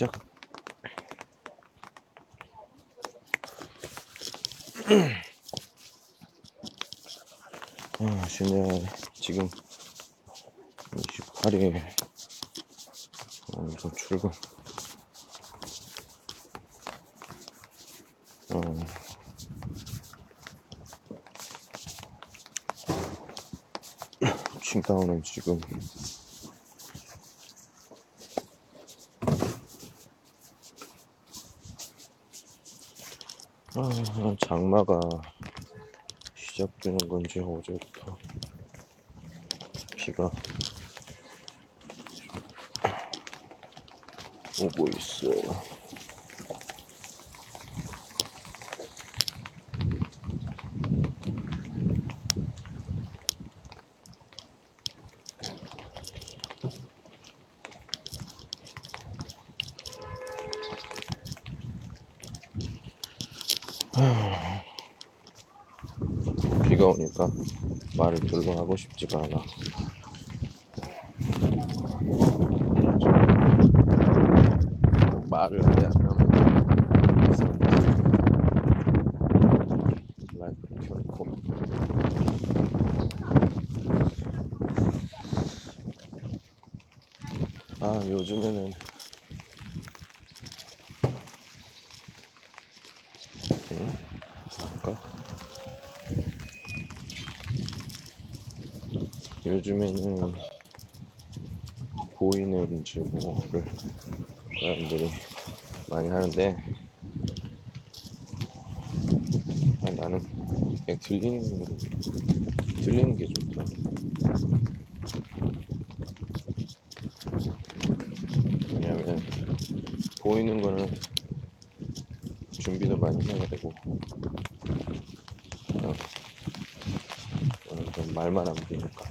시작. 아, 신년 지금 28일 오늘도 출근. 어, 칭다운은 지금 아, 장마가 시작되는 건지 어제부터 비가 오고 있어요. 비가 오니까 말을 별로 하고 싶지가 않아. 말을 왜안 하면 라이프를 켜놓고 아 요즘에는 응? 아까 요즘에는 보이는 뭐를 사람들이 많이 하는데 아, 나는 그냥 들리는 들리는 게 좋다. 왜냐면 보이는 거는 준비도 많이 해야 되고 그냥 그냥 말만 하면 되니까.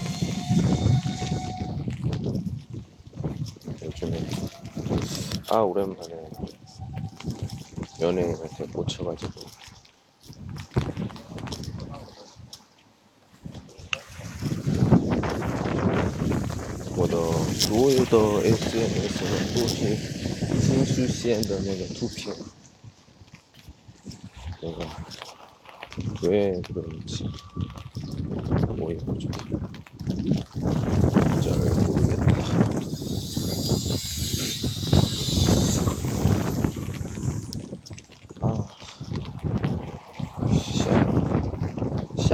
요즘에 아 오랜만에 연예인한테 꽂혀가지고我的所有的 SNS 都是新出现的那个图片， 내가 왜 그런지 모르겠죠.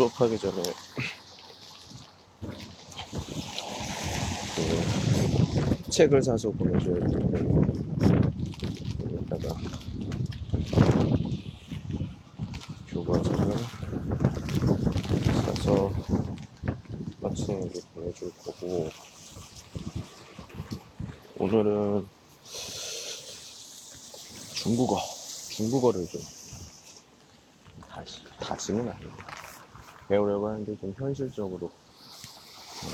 수업하기 전에. 그 책을 사서 보내줘야 되는데 여기다가 교과서를 사서 학생에게 보내줄 거고 오늘은 중국어 중국어를 좀 다시 다시는 아니고 배우려고 하는데 좀 현실적으로 음,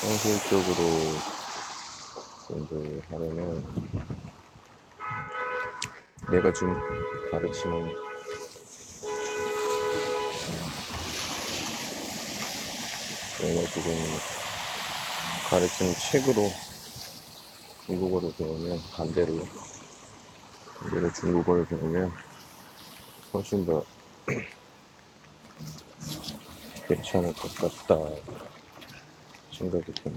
현실적으로 공부를 하려면 내가 지금 가르치는 내가 지금 가르치는 책으로 중국어를 배우면 반대로 반대로 중국어를 배우면 훨씬 더 괜찮을 것 같다 생각이 드네.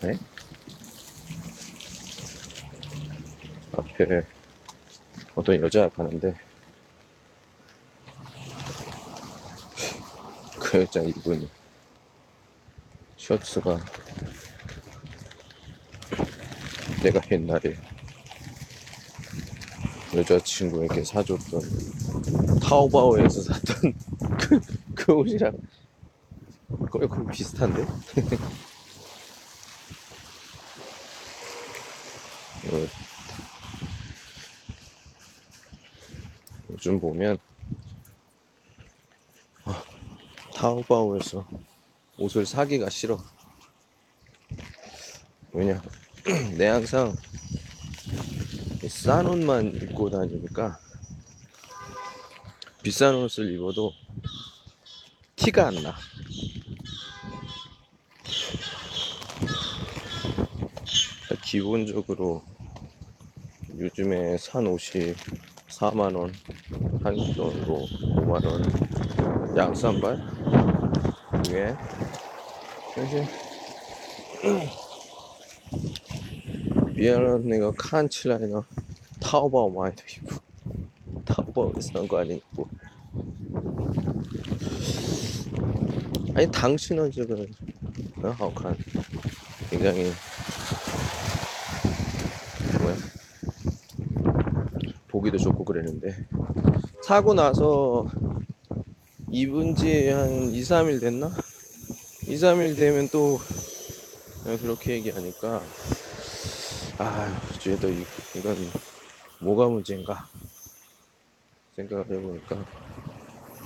네? 옆에 어떤 여자가 가는데 그 여자 입은 셔츠가 내가 옛날에 여자친구에게 사줬던 타오바오에서 샀던 그, 그 옷이랑 거의 거의 비슷한데? 어, 요즘 보면 아, 타오바오에서 옷을 사기가 싫어. 왜냐? 내 항상 이 싼 옷만 입고 다니니까 비싼 옷을 입어도 티가 안 나. 기본적으로 요즘에 산 옷이 4만원, 한국 돈으로 5만원, 양산발? 위에 미안한 내가 칸칠라이나 타오바오 많이도 입고 타오바오에서 난거 아니고 아니 당신은 지금 어, 하오칸 굉장히 뭐야 보기도 좋고 그랬는데 사고 나서 입은 지 한 2, 3일 됐나? 2, 3일 되면 또 그렇게 얘기하니까 아, 이, 이건 뭐가 문제인가 생각을 해보니까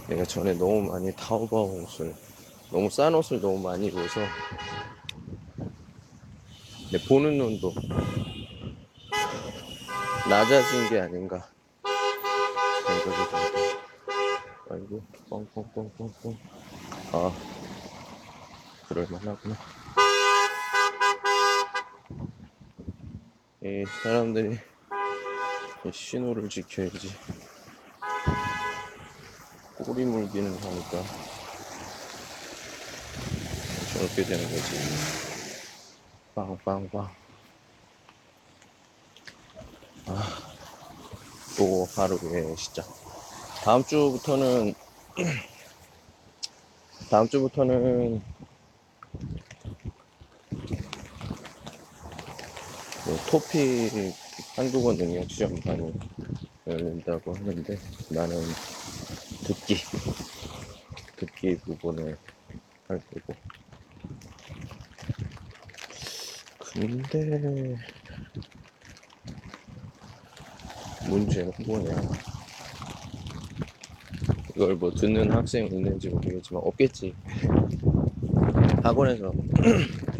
내가 전에 너무 많이 타오바오 옷을 너무 싼 옷을 너무 많이 입어서 내 보는 눈도 낮아진 게 아닌가 생각이 듭니다. 아이고 뻥뻥뻥뻥뻥 아 그럴만하구나 이 사람들이 이 신호를 지켜야지? 꼬리 물기는 하니까 저렇게 되는 거지. 빵빵빵. 아 또 하루의 시작 다음 주부터는 다음 주부터는 뭐 토픽 한국어 능력 시험반이 열린다고 하는데 나는 듣기 듣기 부분을 할 거고. 근데 문제는 뭐냐 이걸 뭐 듣는 학생 있는지 모르겠지만 없겠지. 학원에서.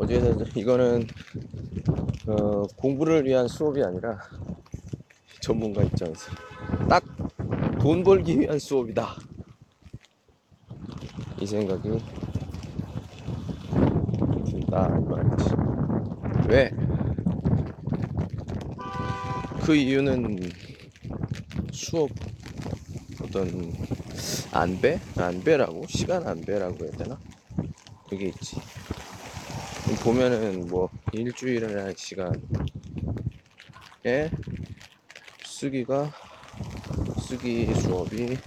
어디에서 이거는 어, 공부를 위한 수업이 아니라 전문가 입장에서 딱 돈 벌기 위한 수업이다 이 생각이 든다 이 말이지 왜? 그 이유는 수업 어떤 안배? 안배라고? 시간 안배라고 해야 되나? 그게 있지 보면은 뭐 일주일이라는 시간에 쓰기가 쓰기 수업이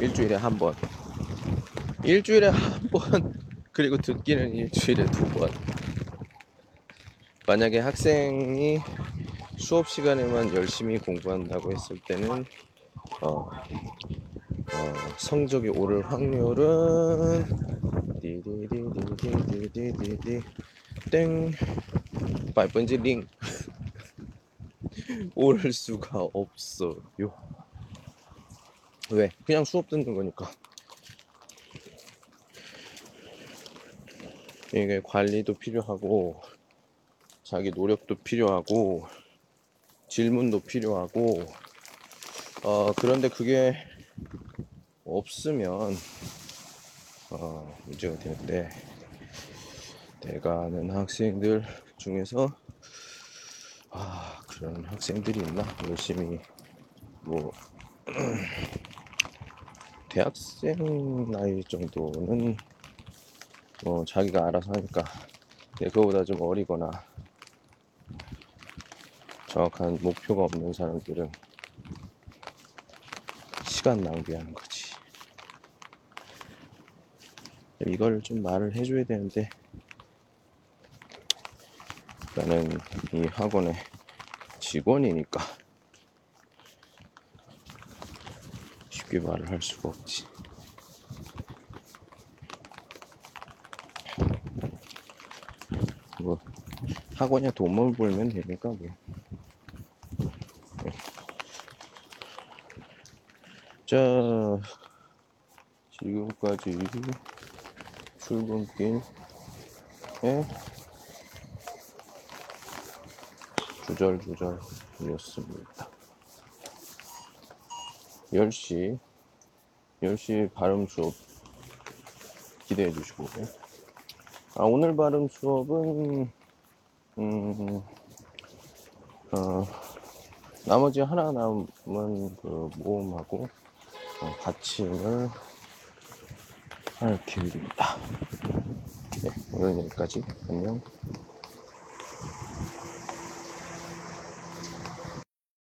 일주일에 한 번. 일주일에 한 번, 그리고 듣기는 일주일에 두 번. 만약에 학생이 수업 시간에만 열심히 공부한다고 했을 때는, 어, 어, 성적이 오를 확률은, 디디디디디디디디, 땡, 발번지 링 오를 수가 없어요. 왜? 그냥 수업 듣는 거니까. 이게 관리도 필요하고 자기 노력도 필요하고 질문도 필요하고 어 그런데 그게 없으면 어 문제가 되는데 대가는 학생들 중에서, 아, 그런 학생들이 있나? 열심히, 뭐, 대학생 나이 정도는 뭐 자기가 알아서 하니까 근데 그거보다 좀 어리거나 정확한 목표가 없는 사람들은 시간 낭비하는 거지. 이걸 좀 말을 해줘야 되는데 나는 이 학원의 직원이니까 쉽게 말을 할 수가 없지. 뭐 학원에 돈만 벌면 되니까 뭐. 자 지금까지 출근길에 주절주절이었습니다. 10시 10시 발음 수업 기대해 주시고 아, 오늘 발음 수업은 음, 어, 나머지 하나 남은 그 모음하고 어, 받침을 할 계획입니다. 네, 오늘 여기까지 안녕.